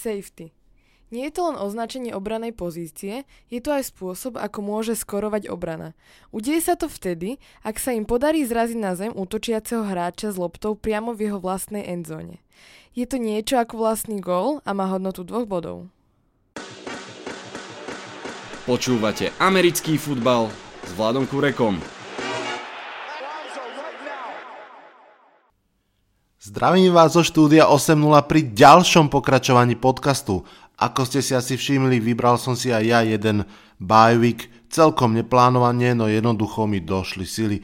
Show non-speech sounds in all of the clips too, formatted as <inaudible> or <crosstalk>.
Safety. Nie je to len označenie obranej pozície, je to aj spôsob, ako môže skorovať obrana. Udeje sa to vtedy, ak sa im podarí zraziť na zem útočiaceho hráča s loptou priamo v jeho vlastnej endzóne. Je to niečo ako vlastný gól a má hodnotu dvoch bodov. Počúvate americký futbal s Vladom Kurekom. Zdravím vás zo štúdia 8.0 pri ďalšom pokračovaní podcastu. Ako ste si asi všimli, vybral som si aj ja jeden week, celkom neplánovanie, no jednoducho mi došli sily.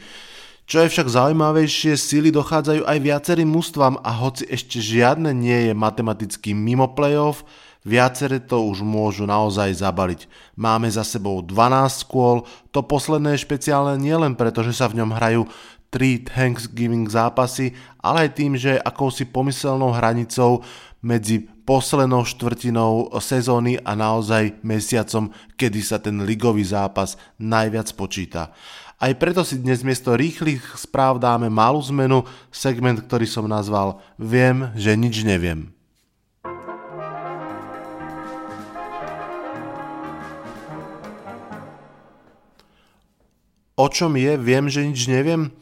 Čo je však zaujímavejšie, sily dochádzajú aj viacerým mústvám a hoci ešte žiadne nie je matematicky mimo playoff, viacere to už môžu naozaj zabaliť. Máme za sebou 12 skôl, to posledné je špeciálne nielen preto, že sa v ňom hrajú tri Thanksgiving zápasy, ale aj tým, že akousi pomyselnou hranicou medzi poslednou štvrtinou sezóny a naozaj mesiacom, kedy sa ten ligový zápas najviac počíta. Aj preto si dnes miesto rýchlych správ dáme malú zmenu, segment, ktorý som nazval Viem, že nič neviem. O čom je Viem, že nič neviem?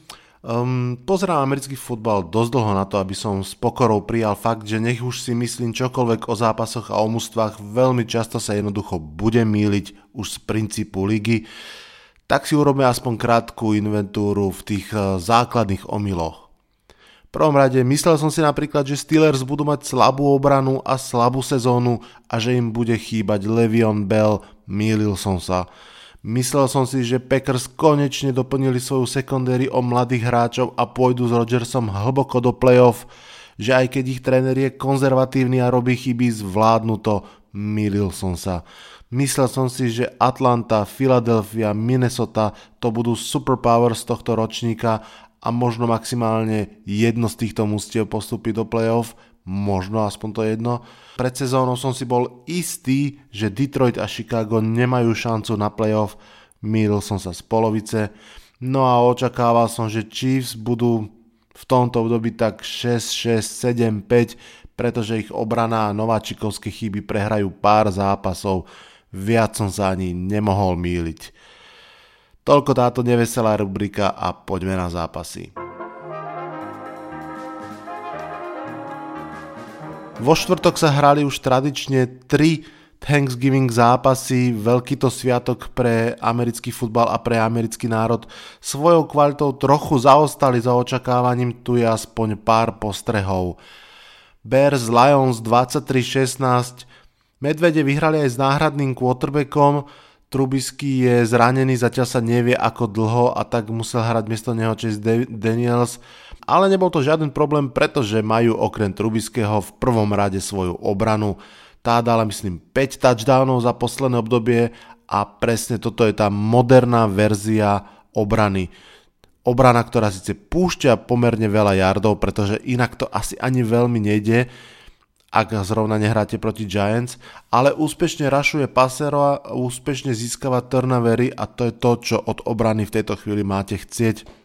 Um, pozerám americký futbal dosť dlho na to, aby som s pokorou prijal fakt, že nech už si myslím čokoľvek o zápasoch a o mústvách, veľmi často sa jednoducho bude míliť už z princípu ligy, tak si urobme aspoň krátku inventúru v tých uh, základných omyloch. V prvom rade myslel som si napríklad, že Steelers budú mať slabú obranu a slabú sezónu a že im bude chýbať Levion Bell, mýlil som sa. Myslel som si, že Packers konečne doplnili svoju sekundéry o mladých hráčov a pôjdu s Rodgersom hlboko do playoff, že aj keď ich tréner je konzervatívny a robí chyby, zvládnu to. Milil som sa. Myslel som si, že Atlanta, Philadelphia, Minnesota to budú superpowers tohto ročníka a možno maximálne jedno z týchto mustiev postupí do playoff, možno aspoň to jedno. Pred sezónou som si bol istý, že Detroit a Chicago nemajú šancu na playoff, mýlil som sa z polovice, no a očakával som, že Chiefs budú v tomto období tak 6, 6, 7, 5, pretože ich obrana a nováčikovské chyby prehrajú pár zápasov, viac som sa ani nemohol míliť. Toľko táto neveselá rubrika a poďme na zápasy. Vo štvrtok sa hrali už tradične tri Thanksgiving zápasy, veľký to sviatok pre americký futbal a pre americký národ. Svojou kvalitou trochu zaostali za očakávaním, tu je aspoň pár postrehov. Bears Lions 23-16, Medvede vyhrali aj s náhradným quarterbackom, Trubisky je zranený, zatiaľ sa nevie ako dlho a tak musel hrať miesto neho Chase Daniels. Ale nebol to žiaden problém, pretože majú okrem Trubiského v prvom rade svoju obranu. Tá dala myslím 5 touchdownov za posledné obdobie a presne toto je tá moderná verzia obrany. Obrana, ktorá síce púšťa pomerne veľa yardov, pretože inak to asi ani veľmi nejde ak zrovna nehráte proti Giants, ale úspešne rašuje pasero a úspešne získava turnovery a to je to, čo od obrany v tejto chvíli máte chcieť.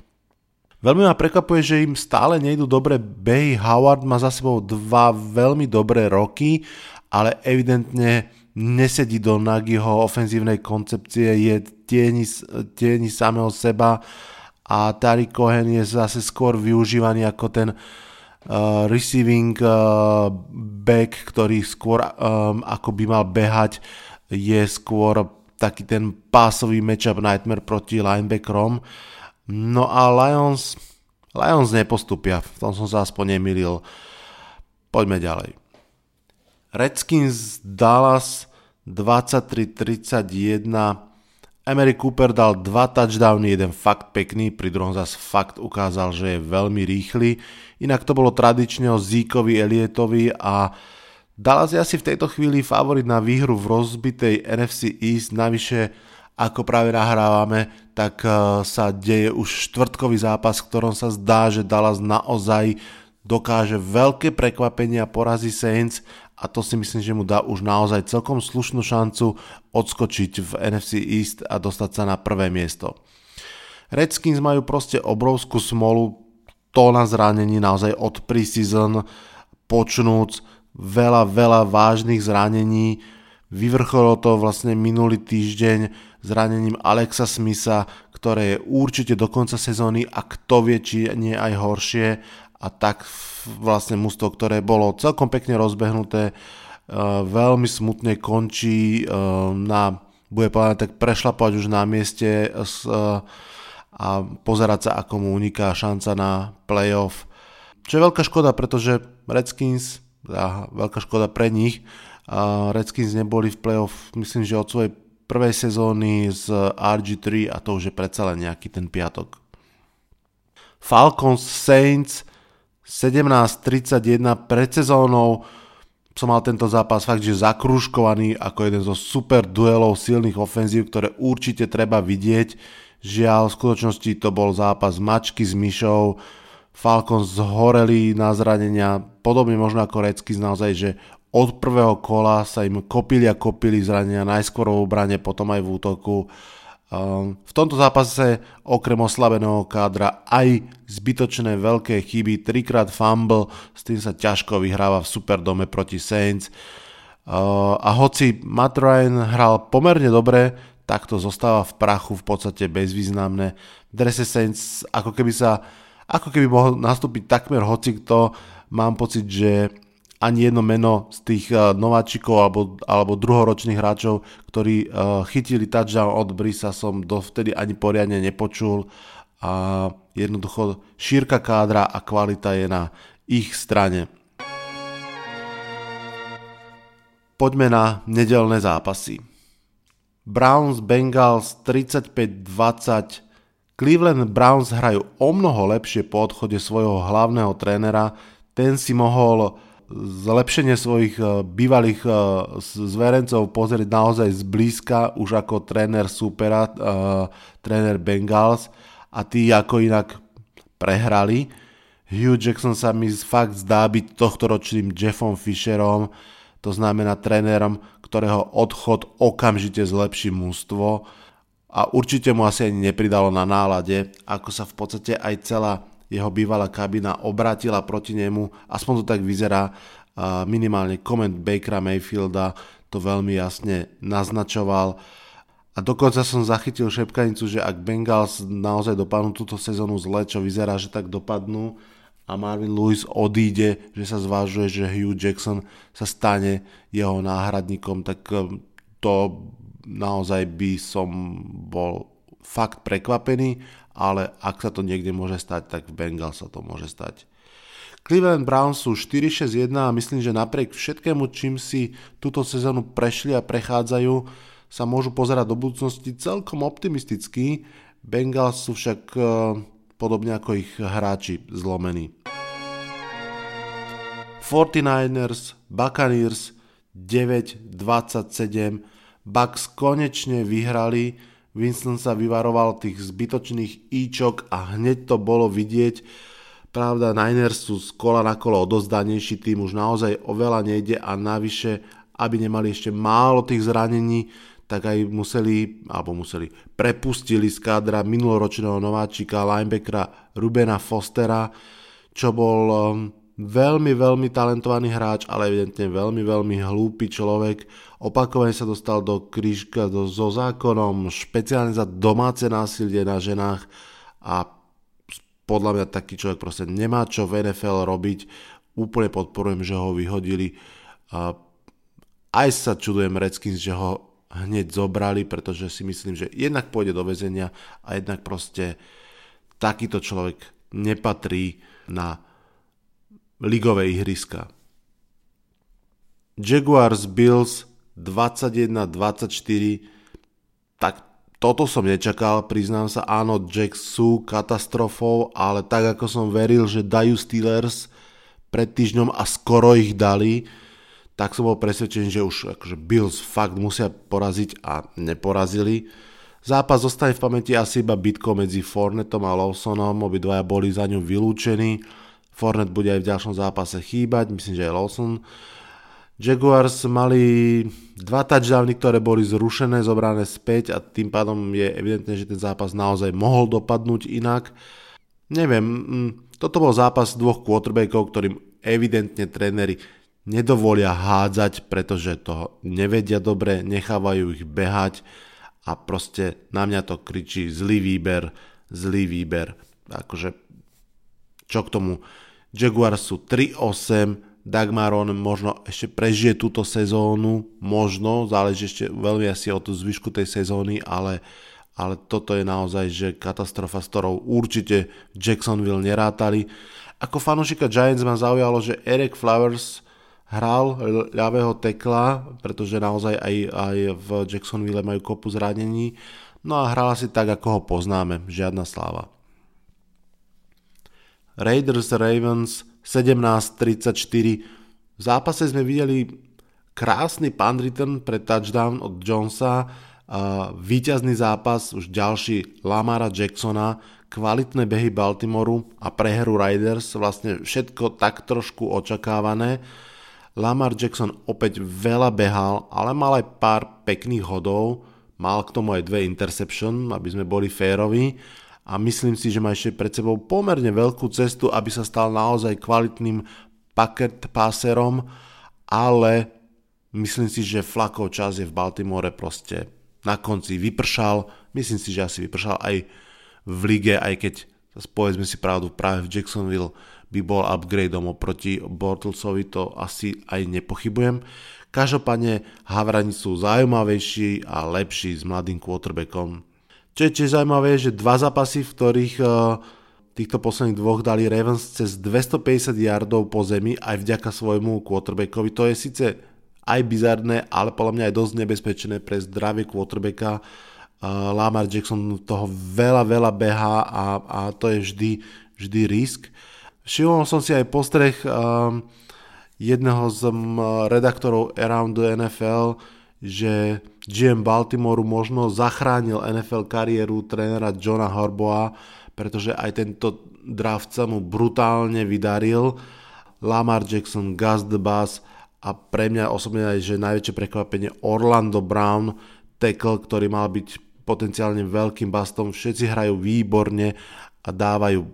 Veľmi ma prekvapuje, že im stále nejdu dobre behy. Howard má za sebou dva veľmi dobré roky, ale evidentne nesedí do Nagyho ofenzívnej koncepcie, je tieni, tieni samého seba a Tari Cohen je zase skôr využívaný ako ten uh, uh, receiving uh, back, ktorý skôr um, ako by mal behať, je skôr taký ten pásový matchup nightmare proti linebackerom. No a Lions, Lions nepostupia, v tom som sa aspoň nemýlil. Poďme ďalej. Redskins Dallas 23-31 Emery Cooper dal dva touchdowny, jeden fakt pekný, pri druhom zase fakt ukázal, že je veľmi rýchly. Inak to bolo tradične o Zíkovi, Elietovi a Dallas je asi v tejto chvíli favorit na výhru v rozbitej NFC East, navyše ako práve nahrávame, tak eh, sa deje už štvrtkový zápas, v ktorom sa zdá, že Dallas naozaj dokáže veľké prekvapenia porazí Saints a to si myslím, že mu dá už naozaj celkom slušnú šancu odskočiť v NFC East a dostať sa na prvé miesto. Redskins majú proste obrovskú smolu, to na zranení naozaj od preseason počnúc, veľa, veľa vážnych zranení. Vyvrcholilo to vlastne minulý týždeň zranením Alexa Smitha, ktoré je určite do konca sezóny a kto vie, či nie aj horšie. A tak vlastne mužstvo, ktoré bolo celkom pekne rozbehnuté, veľmi smutne končí na, bude povedať, tak prešlapovať už na mieste a pozerať sa, ako mu uniká šanca na playoff čo je veľká škoda, pretože Redskins, a veľká škoda pre nich, Redskins neboli v playoff, myslím, že od svojej prvej sezóny z RG3 a to už je predsa len nejaký ten piatok. Falcons Saints 17-31 pred sezónou som mal tento zápas fakt, že zakruškovaný ako jeden zo super duelov silných ofenzív, ktoré určite treba vidieť. Žiaľ, v skutočnosti to bol zápas mačky s myšou, Falcons zhoreli na zranenia, podobne možno ako Redskins naozaj, že od prvého kola sa im kopili a kopili zranenia, najskôr v obrane, potom aj v útoku. Um, v tomto zápase okrem oslabeného kádra aj zbytočné veľké chyby, trikrát fumble, s tým sa ťažko vyhráva v Superdome proti Saints. Uh, a hoci Matt Ryan hral pomerne dobre, tak to zostáva v prachu v podstate bezvýznamné. V Saints ako keby sa ako keby mohol nastúpiť takmer hocikto, mám pocit, že ani jedno meno z tých uh, nováčikov alebo, alebo druhoročných hráčov, ktorí uh, chytili touchdown od Brisa som dovtedy ani poriadne nepočul a jednoducho šírka kádra a kvalita je na ich strane. Poďme na nedelné zápasy. Browns Bengals 35-20 Cleveland Browns hrajú o mnoho lepšie po odchode svojho hlavného trénera. Ten si mohol zlepšenie svojich e, bývalých e, zverencov pozrieť naozaj zblízka už ako tréner supera, uh, tréner Bengals a tí ako inak prehrali. Hugh Jackson sa mi fakt zdá byť tohtoročným Jeffom Fisherom, to znamená trénerom, ktorého odchod okamžite zlepší mústvo a určite mu asi ani nepridalo na nálade, ako sa v podstate aj celá jeho bývalá kabina obratila proti nemu, aspoň to tak vyzerá, minimálne koment Bakera Mayfielda to veľmi jasne naznačoval. A dokonca som zachytil šepkanicu, že ak Bengals naozaj dopadnú túto sezónu zle, čo vyzerá, že tak dopadnú, a Marvin Lewis odíde, že sa zvážuje, že Hugh Jackson sa stane jeho náhradníkom, tak to naozaj by som bol fakt prekvapený, ale ak sa to niekde môže stať, tak v Bengal sa to môže stať. Cleveland Browns sú 4-6-1 a myslím, že napriek všetkému, čím si túto sezónu prešli a prechádzajú, sa môžu pozerať do budúcnosti celkom optimisticky. Bengals sú však e, podobne ako ich hráči zlomení. 49ers, Buccaneers 9-27 Bucks konečne vyhrali, Winston sa vyvaroval tých zbytočných íčok a hneď to bolo vidieť. Pravda, Niners sú z kola na kolo odozdanejší tým, už naozaj oveľa nejde a navyše, aby nemali ešte málo tých zranení, tak aj museli, alebo museli, prepustili z kádra minuloročného nováčika linebackera Rubena Fostera, čo bol um, veľmi, veľmi talentovaný hráč, ale evidentne veľmi, veľmi hlúpy človek. Opakovane sa dostal do krížka do, so zákonom, špeciálne za domáce násilie na ženách a podľa mňa taký človek proste nemá čo v NFL robiť. Úplne podporujem, že ho vyhodili. Aj sa čudujem Redskins, že ho hneď zobrali, pretože si myslím, že jednak pôjde do väzenia a jednak proste takýto človek nepatrí na ligové ihriska. Jaguars Bills 21-24 tak toto som nečakal, priznám sa, áno, Jacks sú katastrofou, ale tak ako som veril, že dajú Steelers pred týždňom a skoro ich dali, tak som bol presvedčený, že už akože Bills fakt musia poraziť a neporazili. Zápas zostane v pamäti asi iba bitko medzi Fornetom a Lawsonom, obidvaja boli za ňu vylúčení. Fornet bude aj v ďalšom zápase chýbať, myslím, že aj Lawson. Jaguars mali dva touchdowny, ktoré boli zrušené, zobrané späť a tým pádom je evidentné, že ten zápas naozaj mohol dopadnúť inak. Neviem, mm, toto bol zápas dvoch quarterbackov, ktorým evidentne tréneri nedovolia hádzať, pretože to nevedia dobre, nechávajú ich behať a proste na mňa to kričí zlý výber, zlý výber. Akože čo k tomu? Jaguars sú 3-8, Dagmaron možno ešte prežije túto sezónu, možno, záleží ešte veľmi asi o tú zvyšku tej sezóny, ale, ale toto je naozaj že katastrofa, s ktorou určite Jacksonville nerátali. Ako fanúšika Giants ma zaujalo, že Eric Flowers hral ľavého tekla, pretože naozaj aj, aj v Jacksonville majú kopu zranení. No a hrala si tak, ako ho poznáme, žiadna sláva. Raiders Ravens 17-34. V zápase sme videli krásny punt return pre touchdown od Jonesa, víťazný zápas, už ďalší Lamara Jacksona, kvalitné behy Baltimoru a prehru Raiders, vlastne všetko tak trošku očakávané. Lamar Jackson opäť veľa behal, ale mal aj pár pekných hodov, mal k tomu aj dve interception, aby sme boli férovi a myslím si, že má ešte pred sebou pomerne veľkú cestu, aby sa stal naozaj kvalitným paket páserom, ale myslím si, že flakov čas je v Baltimore proste na konci vypršal, myslím si, že asi vypršal aj v lige, aj keď povedzme si pravdu, práve v Jacksonville by bol upgradeom oproti Bortlesovi, to asi aj nepochybujem. Každopádne Havrani sú zaujímavejší a lepší s mladým quarterbackom. Čo je tiež zaujímavé, že dva zápasy, v ktorých uh, týchto posledných dvoch dali Ravens cez 250 yardov po zemi aj vďaka svojmu quarterbackovi. To je síce aj bizarné, ale podľa mňa aj dosť nebezpečné pre zdravie quarterbacka. Uh, Lamar Jackson toho veľa, veľa beha a, a to je vždy, vždy risk. Všimol som si aj postreh um, jedného z um, redaktorov Around the NFL, že GM Baltimoreu možno zachránil NFL kariéru trénera Johna Harboa, pretože aj tento draft sa mu brutálne vydaril. Lamar Jackson, Gus the Bass a pre mňa osobne aj, že najväčšie prekvapenie Orlando Brown, tackle, ktorý mal byť potenciálne veľkým bastom. Všetci hrajú výborne a dávajú e,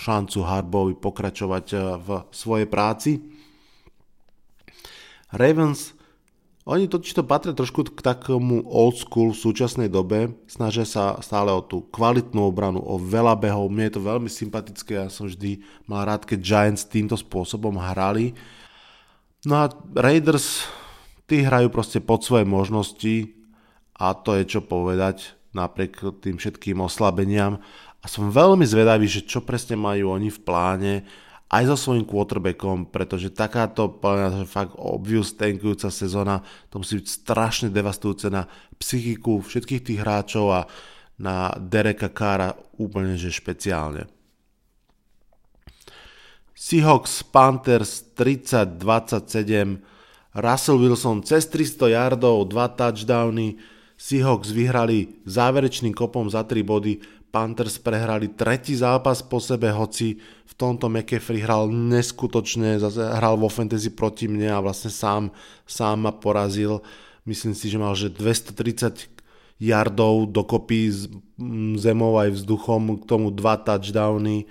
šancu Harbovi pokračovať e, v svojej práci. Ravens, oni totiž to patria trošku k takému old school v súčasnej dobe, snažia sa stále o tú kvalitnú obranu, o veľa behov, mne je to veľmi sympatické, ja som vždy mal rád, keď Giants týmto spôsobom hrali. No a Raiders, tí hrajú proste pod svoje možnosti. A to je čo povedať napriek tým všetkým oslabeniam. A som veľmi zvedavý, že čo presne majú oni v pláne aj so svojím quarterbackom, pretože takáto že fakt obvious tankujúca sezóna, to musí byť strašne devastujúce na psychiku všetkých tých hráčov a na Dereka Kára úplne že špeciálne. Seahawks Panthers 30-27, Russell Wilson cez 300 yardov, 2 touchdowny, Seahawks vyhrali záverečným kopom za 3 body, Panthers prehrali tretí zápas po sebe, hoci v tomto McAfee hral neskutočne, zase hral vo fantasy proti mne a vlastne sám, sám ma porazil. Myslím si, že mal že 230 yardov dokopy s zemou aj vzduchom, k tomu dva touchdowny.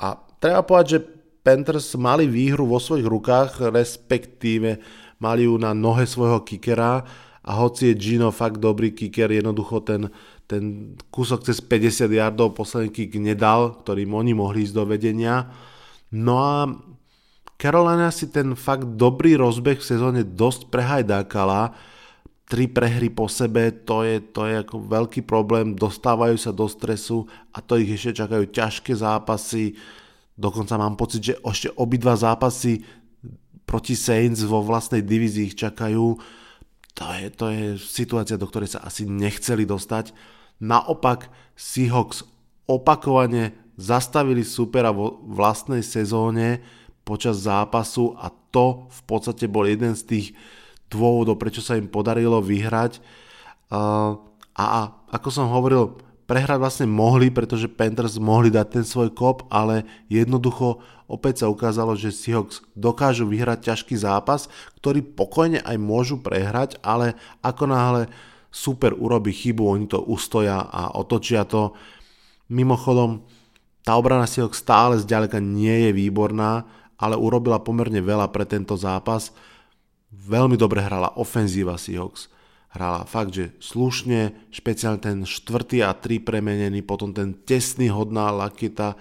A treba povedať, že Panthers mali výhru vo svojich rukách, respektíve mali ju na nohe svojho kickera a hoci je Gino fakt dobrý kicker, jednoducho ten, ten kúsok cez 50 yardov posledný kick nedal, ktorým oni mohli ísť do vedenia. No a Carolina si ten fakt dobrý rozbeh v sezóne dosť prehajdákala. Tri prehry po sebe, to je, to je ako veľký problém, dostávajú sa do stresu a to ich ešte čakajú ťažké zápasy. Dokonca mám pocit, že ešte obidva zápasy proti Saints vo vlastnej divízii ich čakajú. To je, to je situácia, do ktorej sa asi nechceli dostať Naopak Seahawks opakovane zastavili supera vo vlastnej sezóne počas zápasu a to v podstate bol jeden z tých dôvodov, prečo sa im podarilo vyhrať. A, a ako som hovoril, prehrať vlastne mohli, pretože Panthers mohli dať ten svoj kop, ale jednoducho opäť sa ukázalo, že Seahawks dokážu vyhrať ťažký zápas, ktorý pokojne aj môžu prehrať, ale ako náhle super urobí chybu, oni to ustoja a otočia to. Mimochodom, tá obrana Seahawks stále zďaleka nie je výborná ale urobila pomerne veľa pre tento zápas. Veľmi dobre hrala ofenzíva Seahawks. Hrala fakt, že slušne, špeciálne ten štvrtý a tri premenený, potom ten tesný hodná Lakita.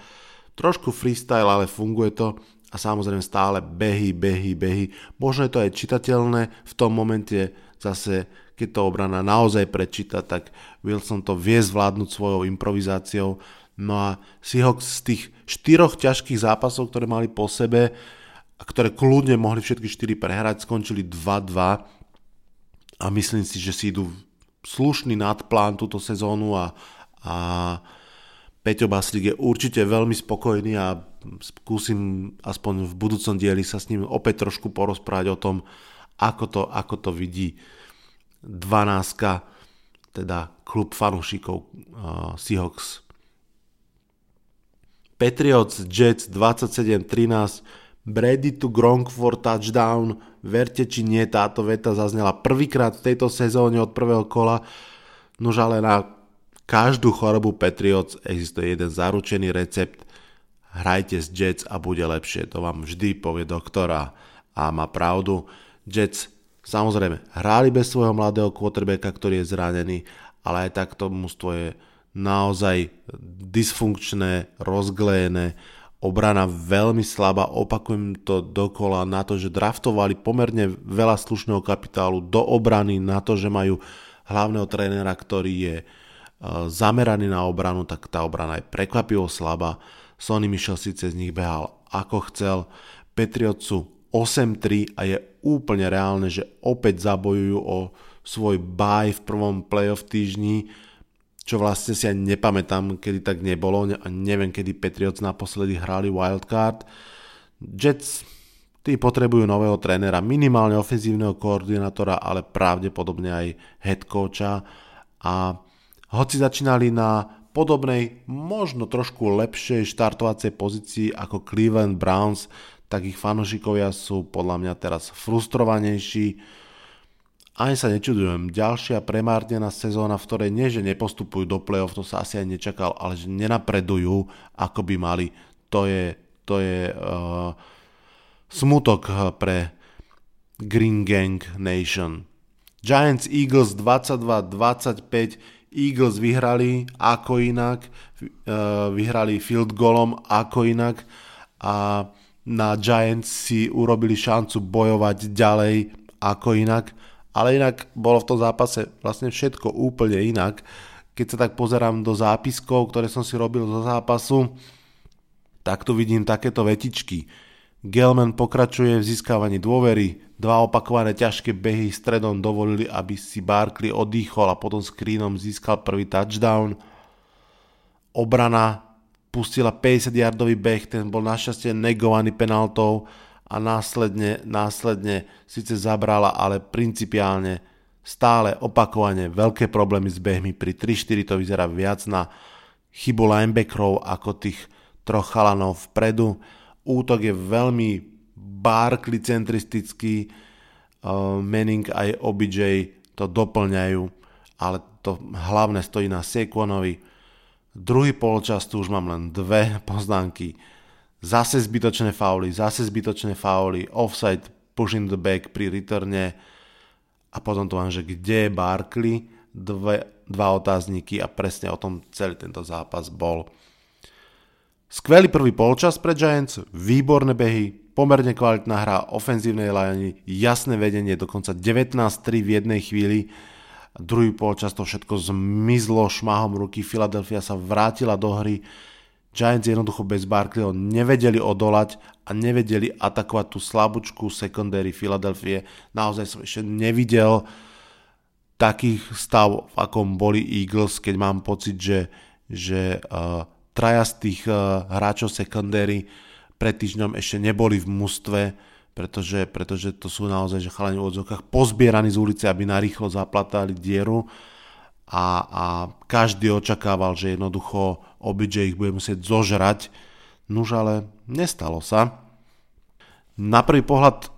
Trošku freestyle, ale funguje to a samozrejme stále behy, behy, behy. Možno je to aj čitateľné v tom momente zase, keď to obrana naozaj prečíta, tak Wilson to vie zvládnuť svojou improvizáciou. No a Seahawks z tých štyroch ťažkých zápasov, ktoré mali po sebe, a ktoré kľudne mohli všetky štyri prehrať, skončili 2-2 a myslím si, že si idú slušný nadplán túto sezónu a, a Peťo Baslík je určite veľmi spokojný a skúsim aspoň v budúcom dieli sa s ním opäť trošku porozprávať o tom, ako to, ako to vidí 12 teda klub fanúšikov uh, Seahawks. Patriots Jets 27-13 Brady to Gronk for touchdown. Verte či nie, táto veta zaznela prvýkrát v tejto sezóne od prvého kola. Nož ale na každú chorobu Patriots existuje jeden zaručený recept hrajte s Jets a bude lepšie. To vám vždy povie doktora a má pravdu. Jets samozrejme hráli bez svojho mladého quarterbacka, ktorý je zranený, ale aj tak to mústvo je naozaj dysfunkčné, rozglejené, obrana veľmi slabá, opakujem to dokola na to, že draftovali pomerne veľa slušného kapitálu do obrany, na to, že majú hlavného trénera, ktorý je e, zameraný na obranu, tak tá obrana je prekvapivo slabá. Sonny Michel síce z nich behal ako chcel, Patriots sú 8-3 a je úplne reálne, že opäť zabojujú o svoj bye v prvom playoff týždni, čo vlastne si ani nepamätám, kedy tak nebolo a neviem, kedy Patriots naposledy hrali wildcard. Jets tí potrebujú nového trénera, minimálne ofenzívneho koordinátora, ale pravdepodobne aj head coacha a hoci začínali na podobnej, možno trošku lepšej štartovacej pozícii ako Cleveland Browns, tak ich fanošikovia sú podľa mňa teraz frustrovanejší. Ani sa nečudujem, ďalšia premárnená sezóna, v ktorej nie, že nepostupujú do play-off, to sa asi aj nečakal, ale že nenapredujú, ako by mali. To je, to je uh, smutok pre Green Gang Nation. Giants Eagles 22-25 Eagles vyhrali ako inak, eh, vyhrali field golom ako inak a na Giants si urobili šancu bojovať ďalej ako inak, ale inak bolo v tom zápase vlastne všetko úplne inak. Keď sa tak pozerám do zápiskov, ktoré som si robil zo zápasu, tak tu vidím takéto vetičky. Gelman pokračuje v získavaní dôvery, dva opakované ťažké behy stredom dovolili, aby si Barkley oddychol a potom screenom získal prvý touchdown. Obrana pustila 50-yardový beh, ten bol našťastie negovaný penaltou a následne, následne síce zabrala, ale principiálne stále opakovane veľké problémy s behmi. Pri 3-4 to vyzerá viac na chybu linebackerov ako tých troch chalanov vpredu útok je veľmi Barkley centristický, uh, Manning aj OBJ to doplňajú, ale to hlavné stojí na Sequonovi. Druhý polčas tu už mám len dve poznámky. Zase zbytočné fauly, zase zbytočné fauly, offside, pushing the back pri returne a potom to mám, že kde je Barkley, dve, dva otázniky a presne o tom celý tento zápas bol. Skvelý prvý polčas pre Giants, výborné behy, pomerne kvalitná hra ofenzívnej lajani, jasné vedenie, dokonca 19-3 v jednej chvíli. Druhý polčas to všetko zmizlo šmahom ruky, Philadelphia sa vrátila do hry, Giants jednoducho bez Barkleyho nevedeli odolať a nevedeli atakovať tú slabúčku secondary Philadelphia. Naozaj som ešte nevidel takých stav, v akom boli Eagles, keď mám pocit, že, že uh, traja z tých uh, hráčov secondary pred týždňom ešte neboli v mústve, pretože, pretože to sú naozaj že chalani v odzokách pozbieraní z ulice, aby narýchlo zaplatali dieru a, a každý očakával, že jednoducho OBJ ich bude musieť zožrať, nuž ale nestalo sa. Na prvý pohľad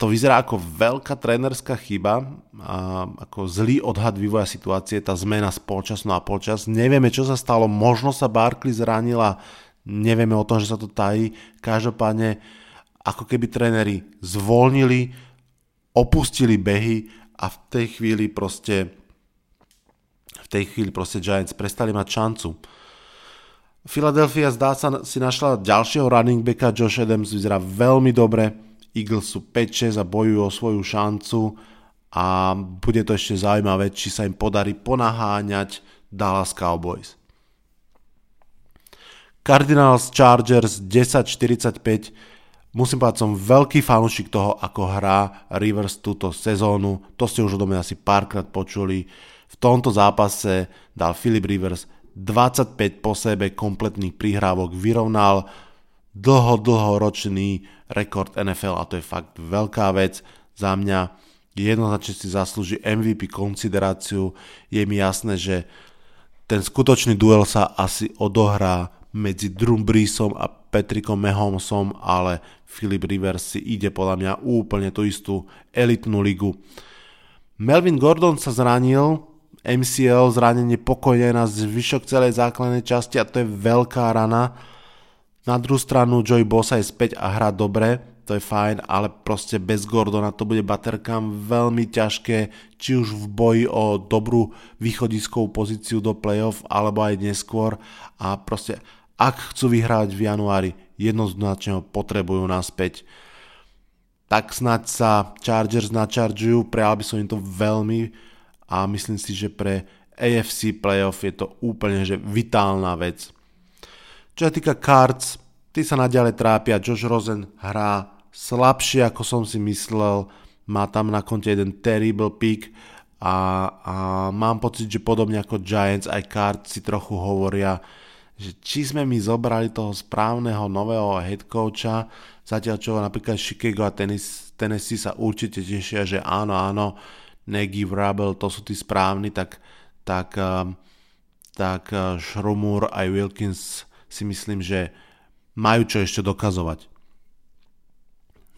to vyzerá ako veľká trénerská chyba, a ako zlý odhad vývoja situácie, tá zmena z polčasu na polčas. Nevieme, čo sa stalo, možno sa Barkley zranila, nevieme o tom, že sa to tají. Každopádne, ako keby tréneri zvolnili, opustili behy a v tej chvíli proste v tej chvíli proste Giants prestali mať šancu. Philadelphia zdá sa si našla ďalšieho running backa, Josh Adams vyzerá veľmi dobre, Eagles sú 5-6 a bojujú o svoju šancu a bude to ešte zaujímavé, či sa im podarí ponaháňať Dallas Cowboys. Cardinals Chargers 10-45 Musím povedať, som veľký fanúšik toho, ako hrá Rivers túto sezónu. To ste už odo mňa asi párkrát počuli. V tomto zápase dal Philip Rivers 25 po sebe kompletných prihrávok, vyrovnal dlho, dlhoročný rekord NFL a to je fakt veľká vec za mňa. Jednoznačne si zaslúži MVP konsideráciu. Je mi jasné, že ten skutočný duel sa asi odohrá medzi Drew a Patrickom Mahomesom, ale Philip Rivers si ide podľa mňa úplne tú istú elitnú ligu. Melvin Gordon sa zranil, MCL zranenie pokojne na zvyšok celej základnej časti a to je veľká rana. Na druhú stranu Joey Bosa je späť a hrá dobre, to je fajn, ale proste bez Gordona to bude baterkám veľmi ťažké, či už v boji o dobrú východiskovú pozíciu do playoff, alebo aj neskôr a proste ak chcú vyhrať v januári, jednoznačne ho potrebujú naspäť. Tak snať sa Chargers načaržujú, prijal by som im to veľmi a myslím si, že pre AFC playoff je to úplne že vitálna vec. Čo sa týka Cards, tí sa naďalej trápia, Josh Rosen hrá slabšie ako som si myslel, má tam na konte jeden terrible pick a, a mám pocit, že podobne ako Giants aj Cards si trochu hovoria, že či sme my zobrali toho správneho nového head coacha, zatiaľ čo napríklad Chicago a Tennessee sa určite tešia, že áno, áno, Nagy, Vrabel, to sú tí správni, tak, tak, um, tak uh, Šrumur aj Wilkins si myslím, že majú čo ešte dokazovať.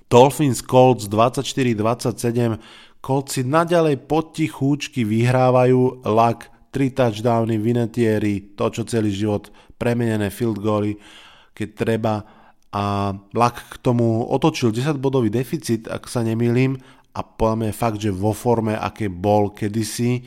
Dolphins Colts 24-27, Colts si naďalej potichúčky vyhrávajú, Luck 3 touchdowny, Vinatieri, to čo celý život, premenené field goally, keď treba. A Lak k tomu otočil 10 bodový deficit, ak sa nemýlim, a podľa mňa je fakt, že vo forme, aké bol kedysi.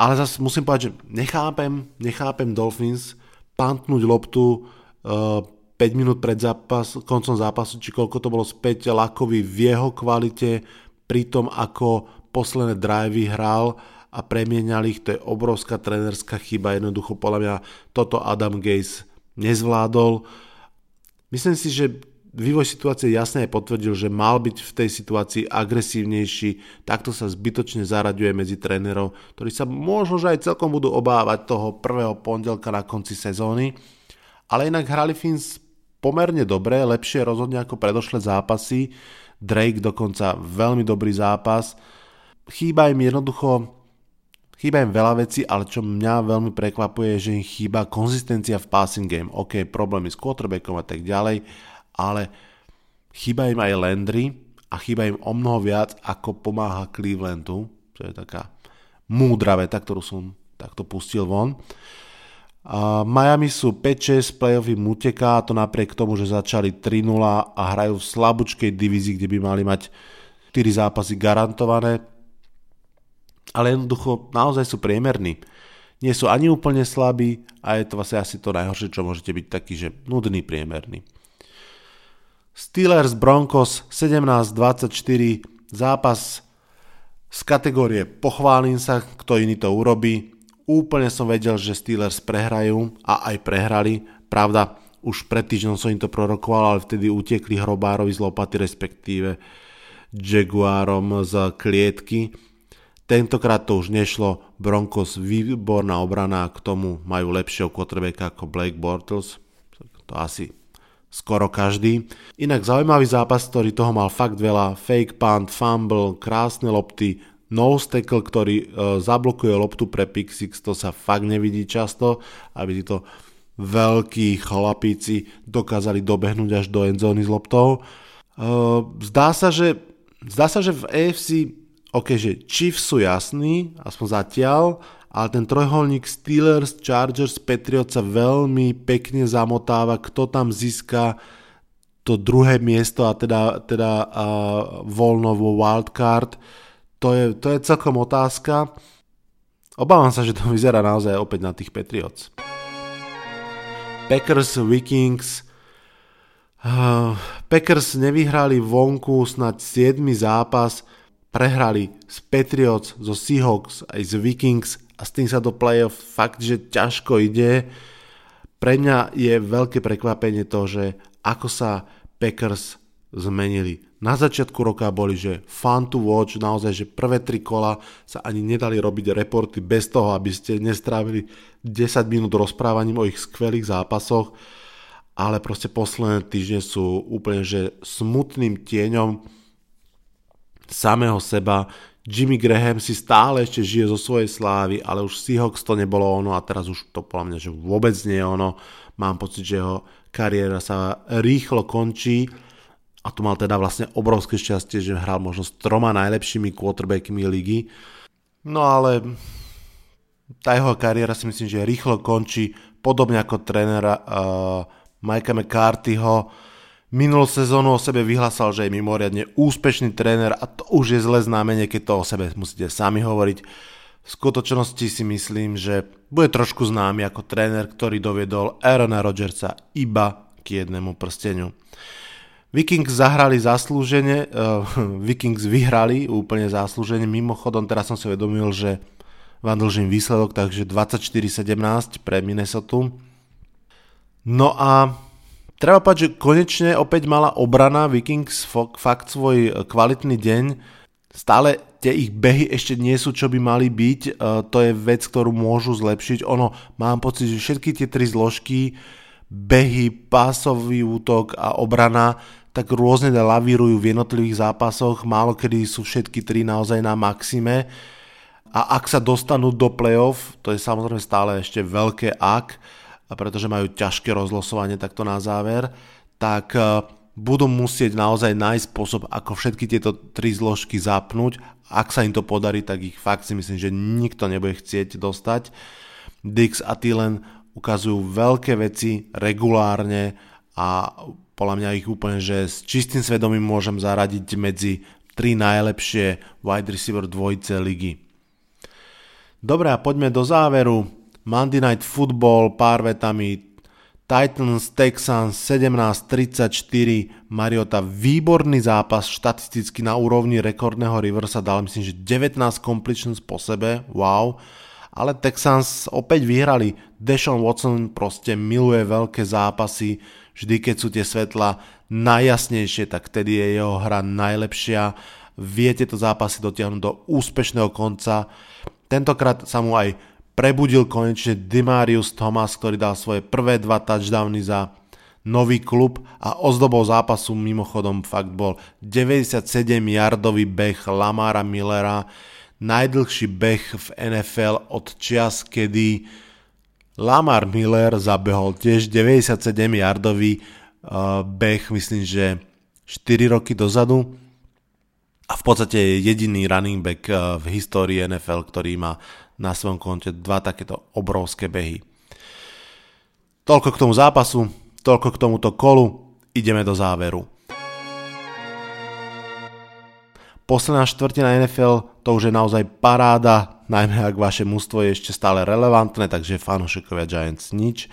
Ale zase musím povedať, že nechápem, nechápem Dolphins pantnúť loptu uh, eh, 5 minút pred zápas, koncom zápasu, či koľko to bolo späť Lakovi v jeho kvalite, pri tom ako posledné drivey hral a premieniali ich, to je obrovská trenerská chyba, jednoducho podľa mňa toto Adam Gaze nezvládol. Myslím si, že vývoj situácie jasne aj potvrdil, že mal byť v tej situácii agresívnejší, takto sa zbytočne zaraďuje medzi trénerov, ktorí sa možno že aj celkom budú obávať toho prvého pondelka na konci sezóny, ale inak hrali Fins pomerne dobre, lepšie rozhodne ako predošlé zápasy, Drake dokonca veľmi dobrý zápas, chýba im jednoducho Chýba im veľa vecí, ale čo mňa veľmi prekvapuje, je, že im chýba konzistencia v passing game. OK, problémy s quarterbackom a tak ďalej, ale chýba im aj Landry a chýba im o mnoho viac, ako pomáha Clevelandu, čo je taká múdra veta, ktorú som takto pustil von. A Miami sú 5-6, playoff im uteká, to napriek tomu, že začali 3-0 a hrajú v slabúčkej divízii, kde by mali mať 4 zápasy garantované ale jednoducho naozaj sú priemerní. Nie sú ani úplne slabí a je to vlastne asi to najhoršie, čo môžete byť taký, že nudný priemerný. Steelers Broncos 17-24 zápas z kategórie pochválim sa, kto iný to urobí. Úplne som vedel, že Steelers prehrajú a aj prehrali. Pravda, už pred týždňom som im to prorokoval, ale vtedy utekli hrobárovi z lopaty, respektíve Jaguarom z klietky Tentokrát to už nešlo, Broncos výborná obrana, k tomu majú lepšieho quarterbacka ako Blake Bortles, to asi skoro každý. Inak zaujímavý zápas, ktorý toho mal fakt veľa, fake punt, fumble, krásne lopty, nose tackle, ktorý e, zablokuje loptu pre pick to sa fakt nevidí často, aby títo veľkí chlapíci dokázali dobehnúť až do endzóny s loptou. E, zdá sa, že, zdá sa, že v AFC OK, že Chiefs sú jasní, aspoň zatiaľ, ale ten trojholník Steelers, Chargers, Patriots sa veľmi pekne zamotáva, kto tam získa to druhé miesto a teda, teda a voľno vo wildcard. To je, to je celkom otázka. Obávam sa, že to <laughs> vyzerá naozaj opäť na tých Patriots. Packers, Vikings. Uh, Packers nevyhrali vonku snad 7. zápas, prehrali z Patriots, zo Seahawks aj z Vikings a s tým sa do playoff fakt, že ťažko ide. Pre mňa je veľké prekvapenie to, že ako sa Packers zmenili. Na začiatku roka boli, že fun to watch, naozaj, že prvé tri kola sa ani nedali robiť reporty bez toho, aby ste nestrávili 10 minút rozprávaním o ich skvelých zápasoch, ale proste posledné týždne sú úplne že smutným tieňom samého seba. Jimmy Graham si stále ešte žije zo svojej slávy, ale už Seahawks to nebolo ono a teraz už to podľa mňa, že vôbec nie je ono. Mám pocit, že jeho kariéra sa rýchlo končí a tu mal teda vlastne obrovské šťastie, že hral možno s troma najlepšími quarterbackmi ligy. No ale tá jeho kariéra si myslím, že rýchlo končí, podobne ako trénera uh, Mikea McCarthyho. Minulú sezónu o sebe vyhlasal, že je mimoriadne úspešný tréner a to už je zlé znamenie, keď to o sebe musíte sami hovoriť. V skutočnosti si myslím, že bude trošku známy ako tréner, ktorý doviedol Aarona Rodgersa iba k jednému prsteniu. Vikings zahrali zaslúžene, uh, <laughs> Vikings vyhrali úplne zaslúžene, mimochodom teraz som si uvedomil, že vám dlžím výsledok, takže 24-17 pre Minnesota. No a treba povedať, že konečne opäť mala obrana Vikings fakt svoj kvalitný deň. Stále tie ich behy ešte nie sú, čo by mali byť. E, to je vec, ktorú môžu zlepšiť. Ono, mám pocit, že všetky tie tri zložky, behy, pásový útok a obrana, tak rôzne lavírujú v jednotlivých zápasoch. Málo kedy sú všetky tri naozaj na maxime a ak sa dostanú do playoff, to je samozrejme stále ešte veľké ak, pretože majú ťažké rozlosovanie takto na záver, tak e, budú musieť naozaj nájsť spôsob, ako všetky tieto tri zložky zapnúť. Ak sa im to podarí, tak ich fakt si myslím, že nikto nebude chcieť dostať. Dix a Thielen ukazujú veľké veci regulárne a podľa mňa ich úplne, že s čistým svedomím môžem zaradiť medzi tri najlepšie wide receiver dvojice ligy. Dobre a poďme do záveru. Monday Night Football, pár vetami. Titans, Texans 17-34, Mariota výborný zápas, štatisticky na úrovni rekordného Riversa dal myslím, že 19 completions po sebe, wow. Ale Texans opäť vyhrali, Deshaun Watson proste miluje veľké zápasy, vždy keď sú tie svetla najjasnejšie, tak vtedy je jeho hra najlepšia. Viete to zápasy dotiahnuť do úspešného konca. Tentokrát sa mu aj prebudil konečne Dimarius Thomas, ktorý dal svoje prvé dva touchdowny za nový klub a ozdobou zápasu mimochodom fakt bol 97-yardový beh Lamara Millera, najdlhší beh v NFL od čias, kedy Lamar Miller zabehol tiež 97-yardový uh, beh, myslím, že 4 roky dozadu. A v podstate je jediný running back eh, v histórii NFL, ktorý má na svojom konte dva takéto obrovské behy. Toľko k tomu zápasu, toľko k tomuto kolu, ideme do záveru. Posledná štvrtina NFL to už je naozaj paráda, najmä ak vaše mústvo je ešte stále relevantné, takže fanúšikovia Giants nič.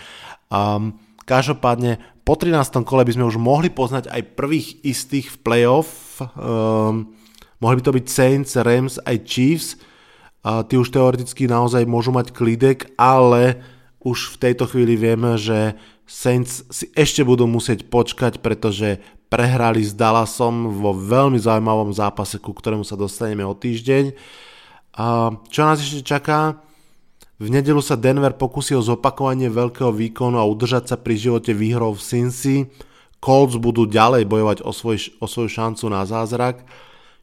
Um, každopádne po 13. kole by sme už mohli poznať aj prvých istých v playoff. Um, Mohli by to byť Saints, Rams aj Chiefs. A tí už teoreticky naozaj môžu mať klidek, ale už v tejto chvíli vieme, že Saints si ešte budú musieť počkať, pretože prehrali s Dallasom vo veľmi zaujímavom zápase, ku ktorému sa dostaneme o týždeň. Čo nás ešte čaká? V nedelu sa Denver pokusí o zopakovanie veľkého výkonu a udržať sa pri živote výhrou v Cincy. Colts budú ďalej bojovať o, svoj, o svoju šancu na zázrak.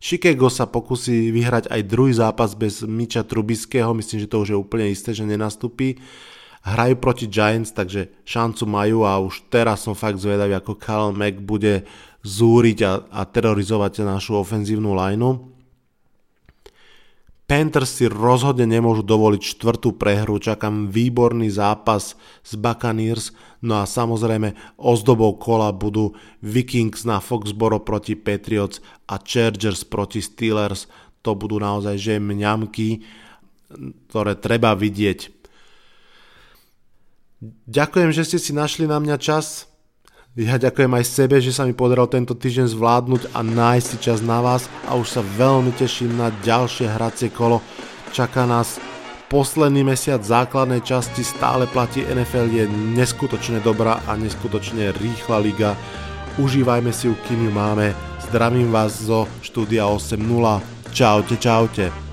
Chicago sa pokusí vyhrať aj druhý zápas bez Miča Trubiského, myslím, že to už je úplne isté, že nenastúpi. Hrajú proti Giants, takže šancu majú a už teraz som fakt zvedavý, ako Karl Mack bude zúriť a, a terorizovať našu ofenzívnu lineu. Panthers si rozhodne nemôžu dovoliť štvrtú prehru, čakám výborný zápas s Buccaneers, no a samozrejme ozdobou kola budú Vikings na Foxboro proti Patriots a Chargers proti Steelers. To budú naozaj že mňamky, ktoré treba vidieť. Ďakujem, že ste si našli na mňa čas. Ja ďakujem aj sebe, že sa mi podarilo tento týždeň zvládnuť a nájsť si čas na vás a už sa veľmi teším na ďalšie hracie kolo. Čaká nás posledný mesiac základnej časti, stále platí NFL, je neskutočne dobrá a neskutočne rýchla liga. Užívajme si ju, kým ju máme. Zdravím vás zo štúdia 8.0. Čaute, čaute.